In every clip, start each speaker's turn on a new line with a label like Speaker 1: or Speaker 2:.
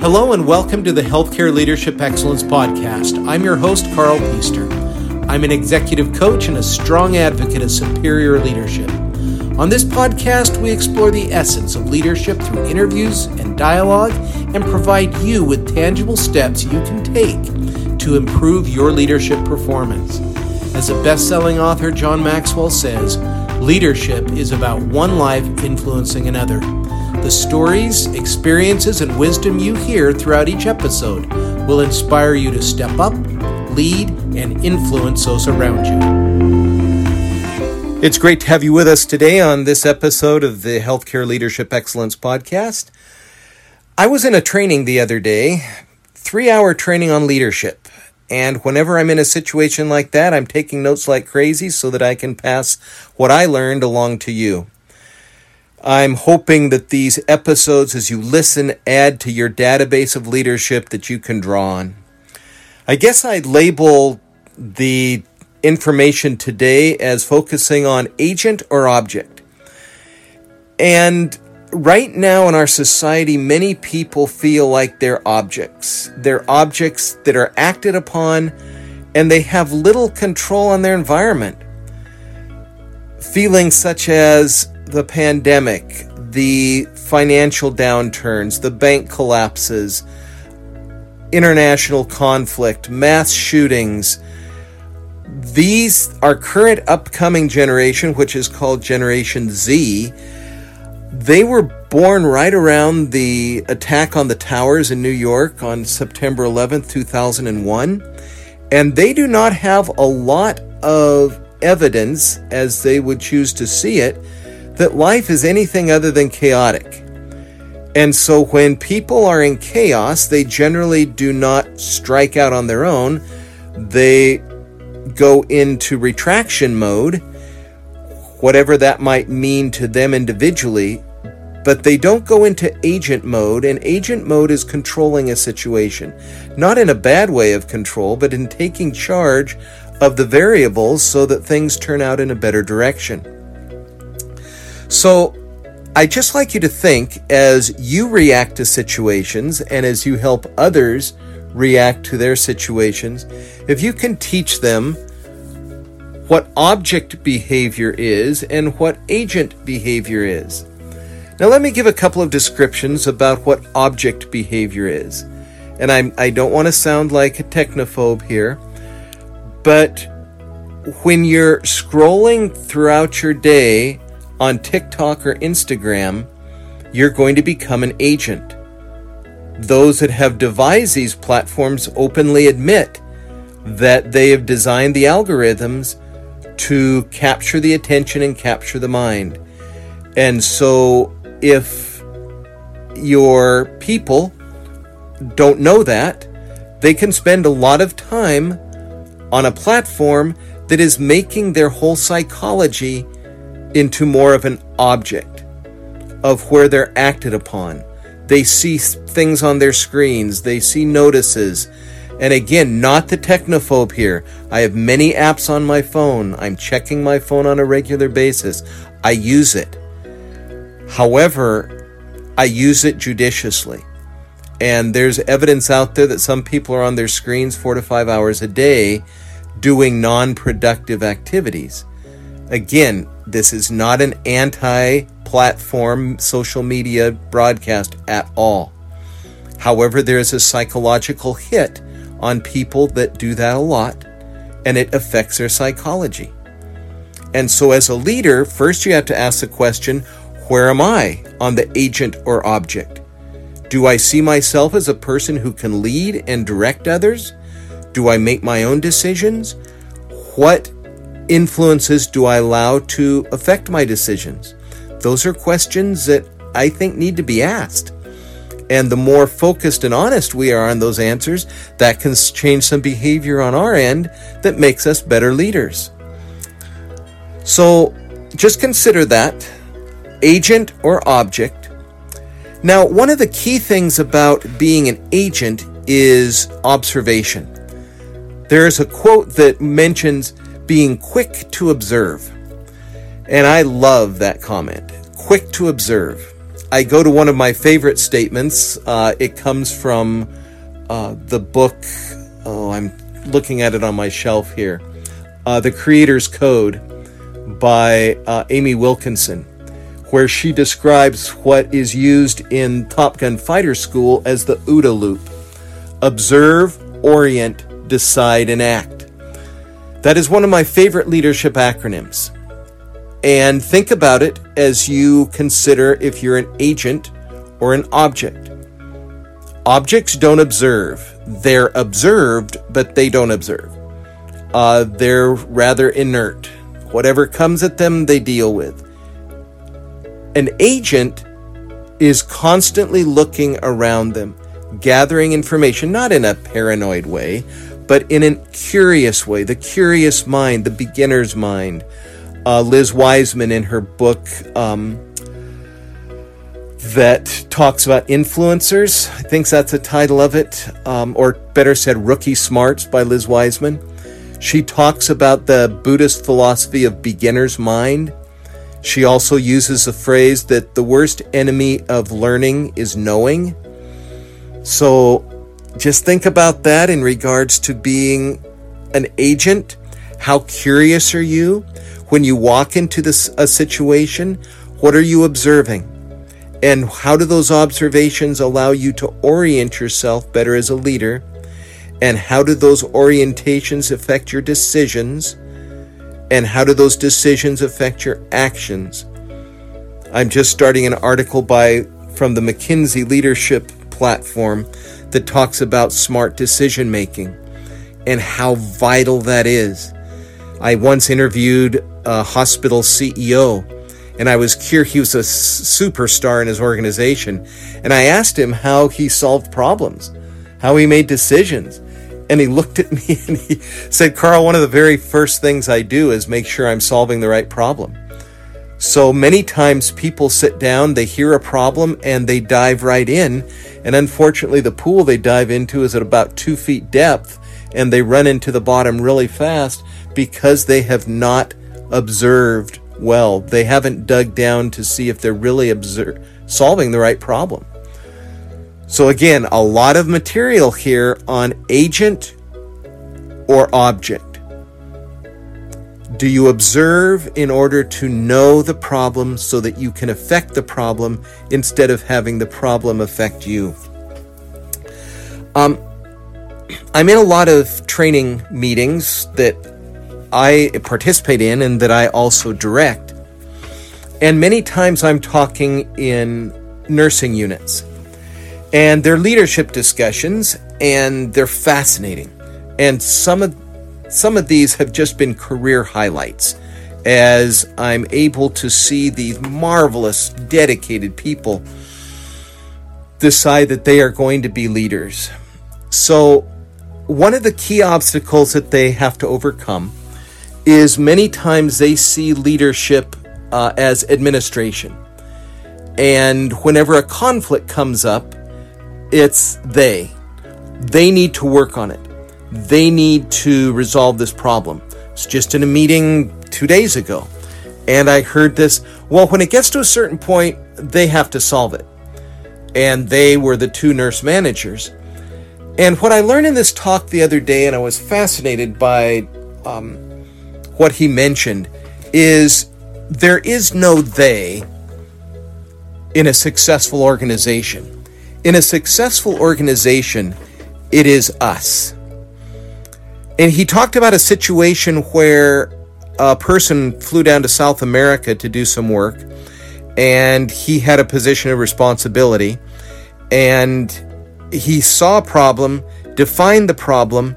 Speaker 1: Hello and welcome to the Healthcare Leadership Excellence Podcast. I'm your host, Karl Pister. I'm an executive coach and a strong advocate of superior leadership. On this podcast, we explore the essence of leadership through interviews and dialogue and provide you with tangible steps you can take to improve your leadership performance. As a best selling author, John Maxwell says, leadership is about one life influencing another. The stories, experiences, and wisdom you hear throughout each episode will inspire you to step up, lead, and influence those around you. It's great to have you with us today on this episode of the Healthcare Leadership Excellence Podcast. I was in a training the other day, three hour training on leadership. And whenever I'm in a situation like that, I'm taking notes like crazy so that I can pass what I learned along to you. I'm hoping that these episodes, as you listen, add to your database of leadership that you can draw on. I guess I'd label the information today as focusing on agent or object. And right now in our society, many people feel like they're objects. They're objects that are acted upon and they have little control on their environment. Feelings such as the pandemic, the financial downturns, the bank collapses, international conflict, mass shootings. These, our current upcoming generation, which is called Generation Z, they were born right around the attack on the towers in New York on September 11th, 2001. And they do not have a lot of evidence, as they would choose to see it, that life is anything other than chaotic. And so when people are in chaos, they generally do not strike out on their own. They go into retraction mode, whatever that might mean to them individually, but they don't go into agent mode, and agent mode is controlling a situation. Not in a bad way of control, but in taking charge of the variables so that things turn out in a better direction. So, I just like you to think as you react to situations and as you help others react to their situations, if you can teach them what object behavior is and what agent behavior is. Now, let me give a couple of descriptions about what object behavior is. And I'm, I don't want to sound like a technophobe here, but when you're scrolling throughout your day on TikTok or Instagram, you're going to become an agent. Those that have devised these platforms openly admit that they have designed the algorithms to capture the attention and capture the mind. And so, if your people don't know that, they can spend a lot of time on a platform that is making their whole psychology into more of an object of where they're acted upon. They see things on their screens, they see notices. And again, not the technophobe here. I have many apps on my phone. I'm checking my phone on a regular basis. I use it. However, I use it judiciously. And there's evidence out there that some people are on their screens four to five hours a day doing non productive activities. Again, this is not an anti platform social media broadcast at all. However, there is a psychological hit on people that do that a lot, and it affects their psychology. And so, as a leader, first you have to ask the question where am I on the agent or object? Do I see myself as a person who can lead and direct others? Do I make my own decisions? What influences do I allow to affect my decisions? Those are questions that I think need to be asked. And the more focused and honest we are on those answers, that can change some behavior on our end that makes us better leaders. So just consider that agent or object. Now, one of the key things about being an agent is observation. There is a quote that mentions being quick to observe. And I love that comment. Quick to observe. I go to one of my favorite statements. Uh, it comes from uh, the book. Oh, I'm looking at it on my shelf here. Uh, the Creator's Code by uh, Amy Wilkinson, where she describes what is used in Top Gun Fighter School as the OODA loop observe, orient, decide, and act. That is one of my favorite leadership acronyms. And think about it as you consider if you're an agent or an object. Objects don't observe, they're observed, but they don't observe. Uh, they're rather inert. Whatever comes at them, they deal with. An agent is constantly looking around them, gathering information, not in a paranoid way, but in a curious way, the curious mind, the beginner's mind. Uh, Liz Wiseman, in her book um, that talks about influencers, I think that's the title of it, um, or better said, Rookie Smarts by Liz Wiseman. She talks about the Buddhist philosophy of beginner's mind. She also uses the phrase that the worst enemy of learning is knowing. So just think about that in regards to being an agent. How curious are you when you walk into this a situation? What are you observing? And how do those observations allow you to orient yourself better as a leader? And how do those orientations affect your decisions? And how do those decisions affect your actions? I'm just starting an article by from the McKinsey leadership platform that talks about smart decision making and how vital that is. I once interviewed a hospital CEO and I was curious, he was a superstar in his organization. And I asked him how he solved problems, how he made decisions and he looked at me and he said, Karl, one of the very first things I do is make sure I'm solving the right problem. So many times people sit down, they hear a problem, and they dive right in. And unfortunately, the pool they dive into is at about two feet depth, and they run into the bottom really fast because they have not observed well. They haven't dug down to see if they're really observe, solving the right problem. So, again, a lot of material here on agent or object. Do you observe in order to know the problem so that you can affect the problem instead of having the problem affect you? Um, I'm in a lot of training meetings that I participate in and that I also direct. And many times I'm talking in nursing units and their leadership discussions, and they're fascinating. And some of some of these have just been career highlights as I'm able to see these marvelous, dedicated people decide that they are going to be leaders. So, one of the key obstacles that they have to overcome is many times they see leadership uh, as administration. And whenever a conflict comes up, it's they. They need to work on it. They need to resolve this problem. It's just in a meeting two days ago. And I heard this well, when it gets to a certain point, they have to solve it. And they were the two nurse managers. And what I learned in this talk the other day, and I was fascinated by um, what he mentioned, is there is no they in a successful organization. In a successful organization, it is us. And he talked about a situation where a person flew down to South America to do some work, and he had a position of responsibility, and he saw a problem, defined the problem,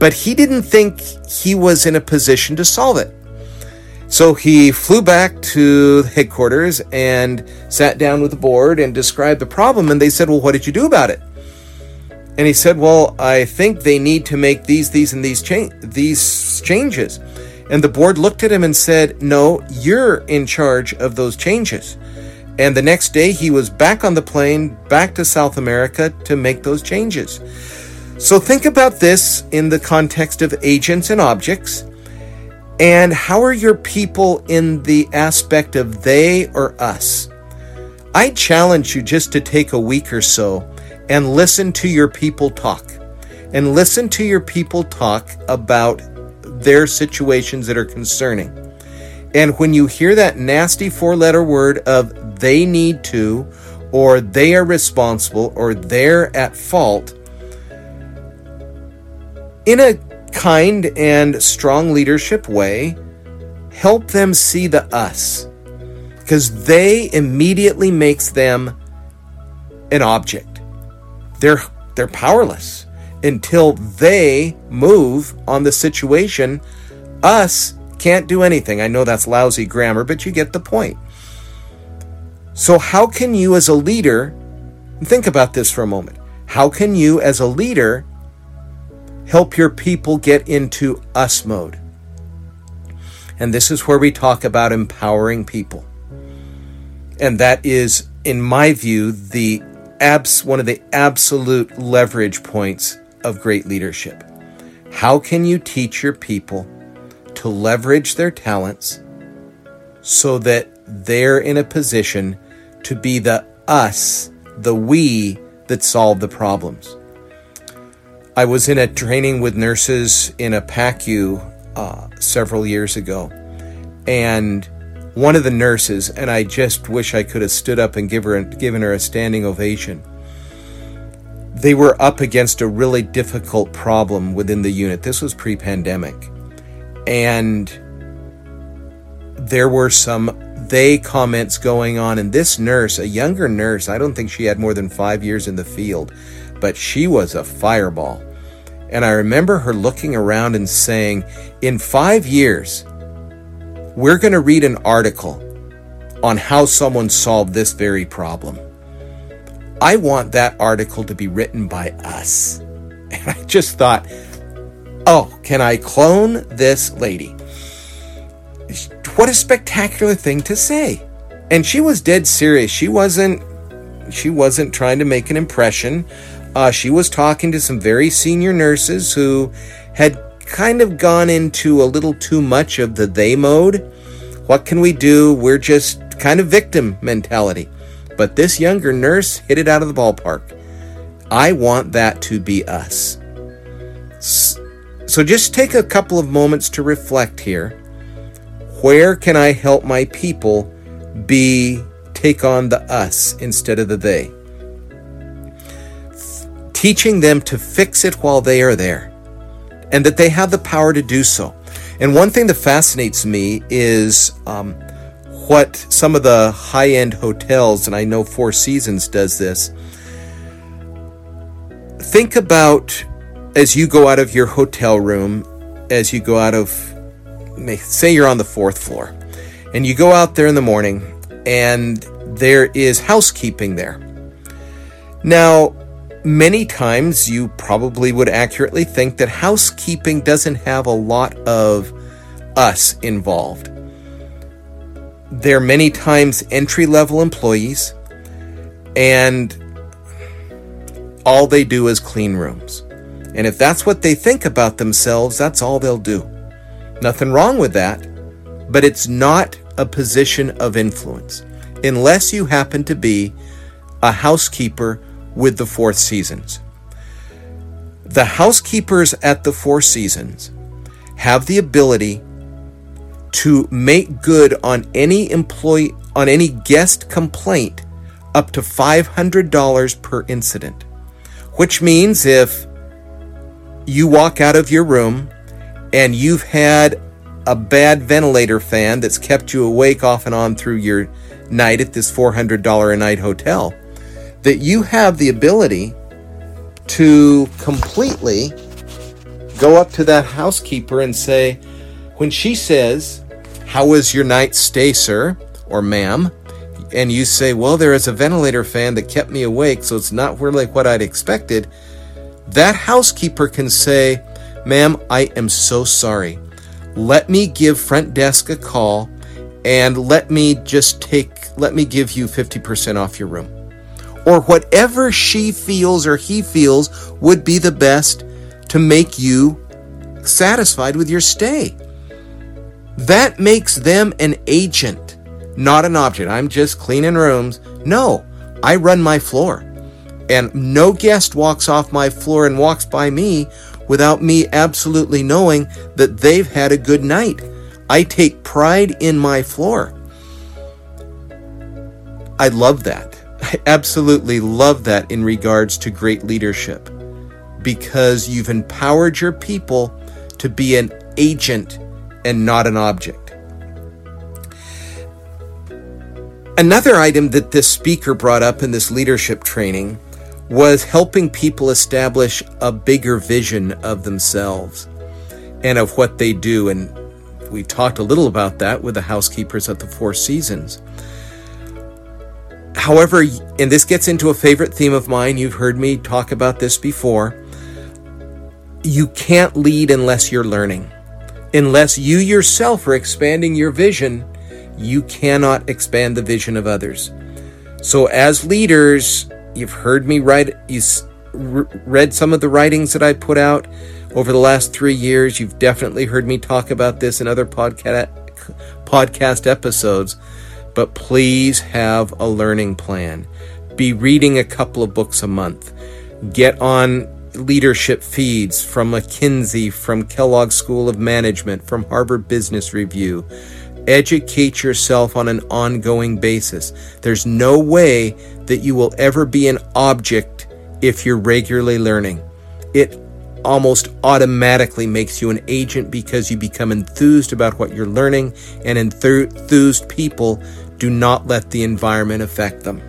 Speaker 1: but he didn't think he was in a position to solve it. So he flew back to headquarters and sat down with the board and described the problem. And they said, Well, what did you do about it? And he said, Well, I think they need to make these, these, and these, cha- these changes. And the board looked at him and said, No, you're in charge of those changes. And the next day, he was back on the plane, back to South America to make those changes. So think about this in the context of agents and objects. And how are your people in the aspect of they or us? I challenge you just to take a week or so and listen to your people talk. And listen to your people talk about their situations that are concerning. And when you hear that nasty four letter word of they need to, or they are responsible, or they're at fault, in a kind and strong leadership way, help them see the us. Because they immediately makes them an object. They're they're powerless until they move on the situation. Us can't do anything. I know that's lousy grammar, but you get the point. So, how can you, as a leader, think about this for a moment. How can you, as a leader, help your people get into us mode? And this is where we talk about empowering people. And that is, in my view, the abs- one of the absolute leverage points of great leadership. How can you teach your people to leverage their talents so that they're in a position to be the us, the we that solve the problems? I was in a training with nurses in a PACU uh, several years ago, and one of the nurses, and I just wish I could have stood up and give her, given her a standing ovation they were up against a really difficult problem within the unit. This was pre pandemic. And there were some they comments going on. And this nurse, a younger nurse, I don't think she had more than five years in the field, but she was a fireball. And I remember her looking around and saying, In five years, we're going to read an article on how someone solved this very problem. I want that article to be written by us. And I just thought, oh, can I clone this lady? What a spectacular thing to say. And she was dead serious. She wasn't she wasn't trying to make an impression. Uh, she was talking to some very senior nurses who had kind of gone into a little too much of the they mode. What can we do? We're just kind of victim mentality. But this younger nurse hit it out of the ballpark. I want that to be us. So just take a couple of moments to reflect here. Where can I help my people be take on the us instead of the they? Teaching them to fix it while they are there and that they have the power to do so. And one thing that fascinates me is um, what some of the high end hotels, and I know Four Seasons does this, think about as you go out of your hotel room, as you go out of, say you're on the fourth floor, and you go out there in the morning, and there is housekeeping there. Now, many times you probably would accurately think that housekeeping doesn't have a lot of us involved. They're many times entry level employees, and all they do is clean rooms. And if that's what they think about themselves, that's all they'll do. Nothing wrong with that, but it's not a position of influence unless you happen to be a housekeeper with the Fourth Seasons. The housekeepers at the Four Seasons have the ability to make good on any employee on any guest complaint up to $500 per incident. Which means if you walk out of your room and you've had a bad ventilator fan that's kept you awake off and on through your night at this $400 a night hotel, that you have the ability to completely go up to that housekeeper and say, when she says, how was your night stay, sir or ma'am? And you say, Well, there is a ventilator fan that kept me awake, so it's not really what I'd expected. That housekeeper can say, Ma'am, I am so sorry. Let me give front desk a call and let me just take, let me give you 50% off your room. Or whatever she feels or he feels would be the best to make you satisfied with your stay. That makes them an agent. not an object. I'm just cleaning rooms. No, I run my floor. And no guest walks off my floor and walks by me without me absolutely knowing that they've had a good night. I take pride in my floor. I love that. I absolutely love that in regards to great leadership because you've empowered your people to be an agent and not an object. Another item that this speaker brought up in this leadership training was helping people establish a bigger vision of themselves and of what they do. And we talked a little about that with the housekeepers at the Four Seasons. However, and this gets into a favorite theme of mine, you've heard me talk about this before. You can't lead unless you're learning. Unless you yourself are expanding your vision, you cannot expand the vision of others. So, as leaders, you've heard me write, you read some of the writings that I put out over the last three years. You've definitely heard me talk about this in other podcast podcast episodes but please have a learning plan. Be reading a couple of books a month. Get on leadership feeds from McKinsey, from Kellogg School of Management, from Harvard Business Review. Educate yourself on an ongoing basis. There's no way that you will ever be an object if you're regularly learning. It almost automatically makes you an agent because you become enthused about what you're learning, and enthused people do not let the environment affect them.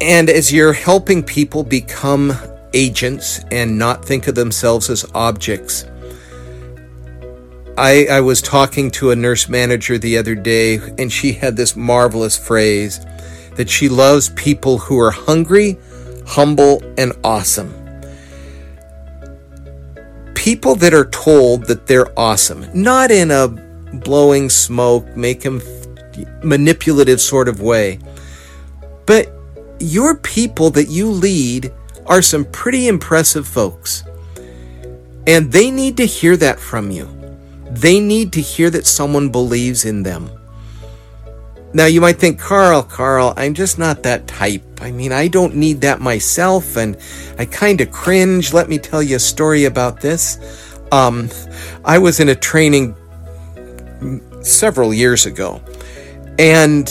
Speaker 1: And as you're helping people become agents and not think of themselves as objects, I, I, was talking to a nurse manager the other day, and she had this marvelous phrase that she loves people who are hungry, humble, and awesome. People that are told that they're awesome, not in a blowing smoke, make him manipulative sort of way. But your people that you lead are some pretty impressive folks. And they need to hear that from you. They need to hear that someone believes in them. Now, you might think, Karl, Karl, I'm just not that type. I mean, I don't need that myself, and I kind of cringe. Let me tell you a story about this. Um, I was in a training several years ago. And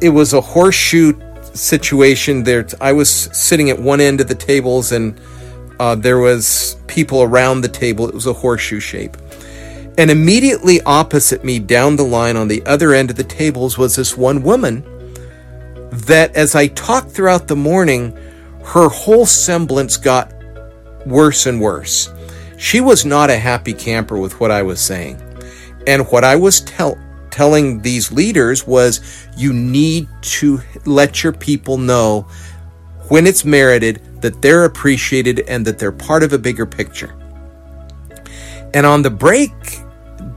Speaker 1: it was a horseshoe situation there. I was sitting at one end of the tables and uh, there was people around the table. It was a horseshoe shape. And immediately opposite me down the line on the other end of the tables was this one woman that as I talked throughout the morning, her whole semblance got worse and worse. She was not a happy camper with what I was saying. And what I was tell, telling these leaders was you need to let your people know when it's merited that they're appreciated and that they're part of a bigger picture. And on the break,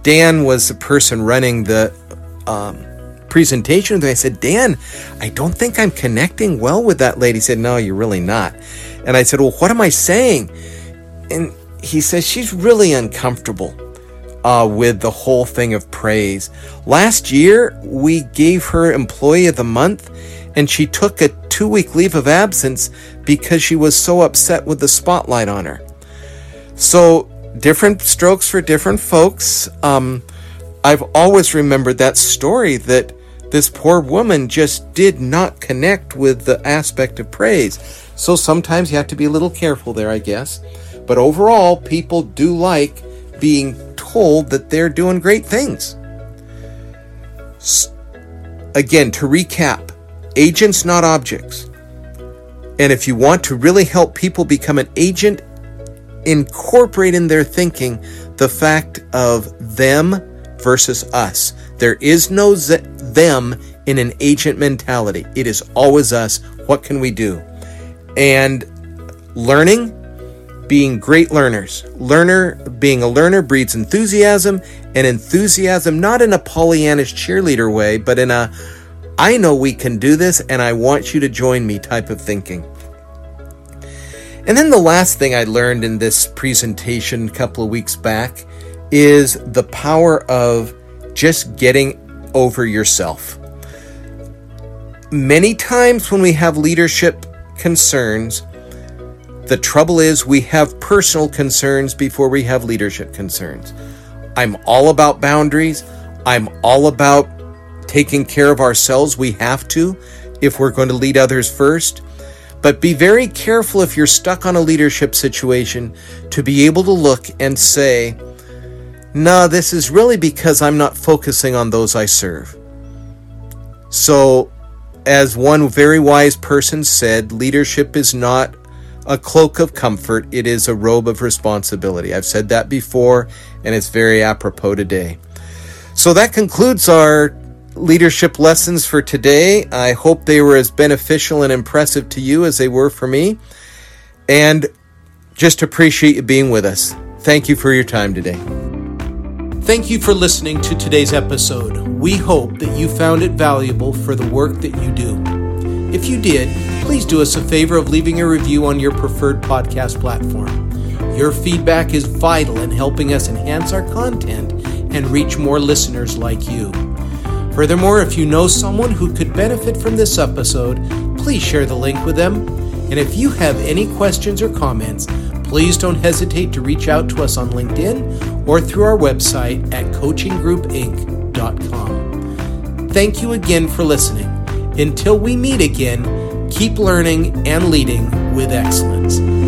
Speaker 1: Dan was the person running the um, presentation. And I said, Dan, I don't think I'm connecting well with that lady. He said, No, you're really not. And I said, Well, what am I saying? And he says, She's really uncomfortable uh, with the whole thing of praise. Last year, we gave her Employee of the Month, and she took a two week leave of absence because she was so upset with the spotlight on her. So, different strokes for different folks. Um, I've always remembered that story that this poor woman just did not connect with the aspect of praise. So sometimes you have to be a little careful there, I guess. But overall, people do like being told that they're doing great things. Again, to recap, agents, not objects. And if you want to really help people become an agent, incorporate in their thinking the fact of them versus us. There is no z- them in an agent mentality. It is always us. What can we do? And learning being great learners. Learner, being a learner breeds enthusiasm, and enthusiasm not in a Pollyannish cheerleader way, but in a I know we can do this and I want you to join me type of thinking. And then the last thing I learned in this presentation a couple of weeks back is the power of just getting over yourself. Many times when we have leadership concerns, the trouble is we have personal concerns before we have leadership concerns. I'm all about boundaries. I'm all about taking care of ourselves. We have to if we're going to lead others first. But be very careful if you're stuck on a leadership situation to be able to look and say, nah, this is really because I'm not focusing on those I serve. So, as one very wise person said, leadership is not a cloak of comfort, it is a robe of responsibility. I've said that before, and it's very apropos today. So, that concludes our leadership lessons for today. I hope they were as beneficial and impressive to you as they were for me. And just appreciate you being with us. Thank you for your time today. Thank you for listening to today's episode. We hope that you found it valuable for the work that you do. If you did, please do us a favor of leaving a review on your preferred podcast platform. Your feedback is vital in helping us enhance our content and reach more listeners like you. Furthermore, if you know someone who could benefit from this episode, please share the link with them. And if you have any questions or comments, please don't hesitate to reach out to us on LinkedIn or through our website at coachinggroupinc.com. Thank you again for listening. Until we meet again, keep learning and leading with excellence.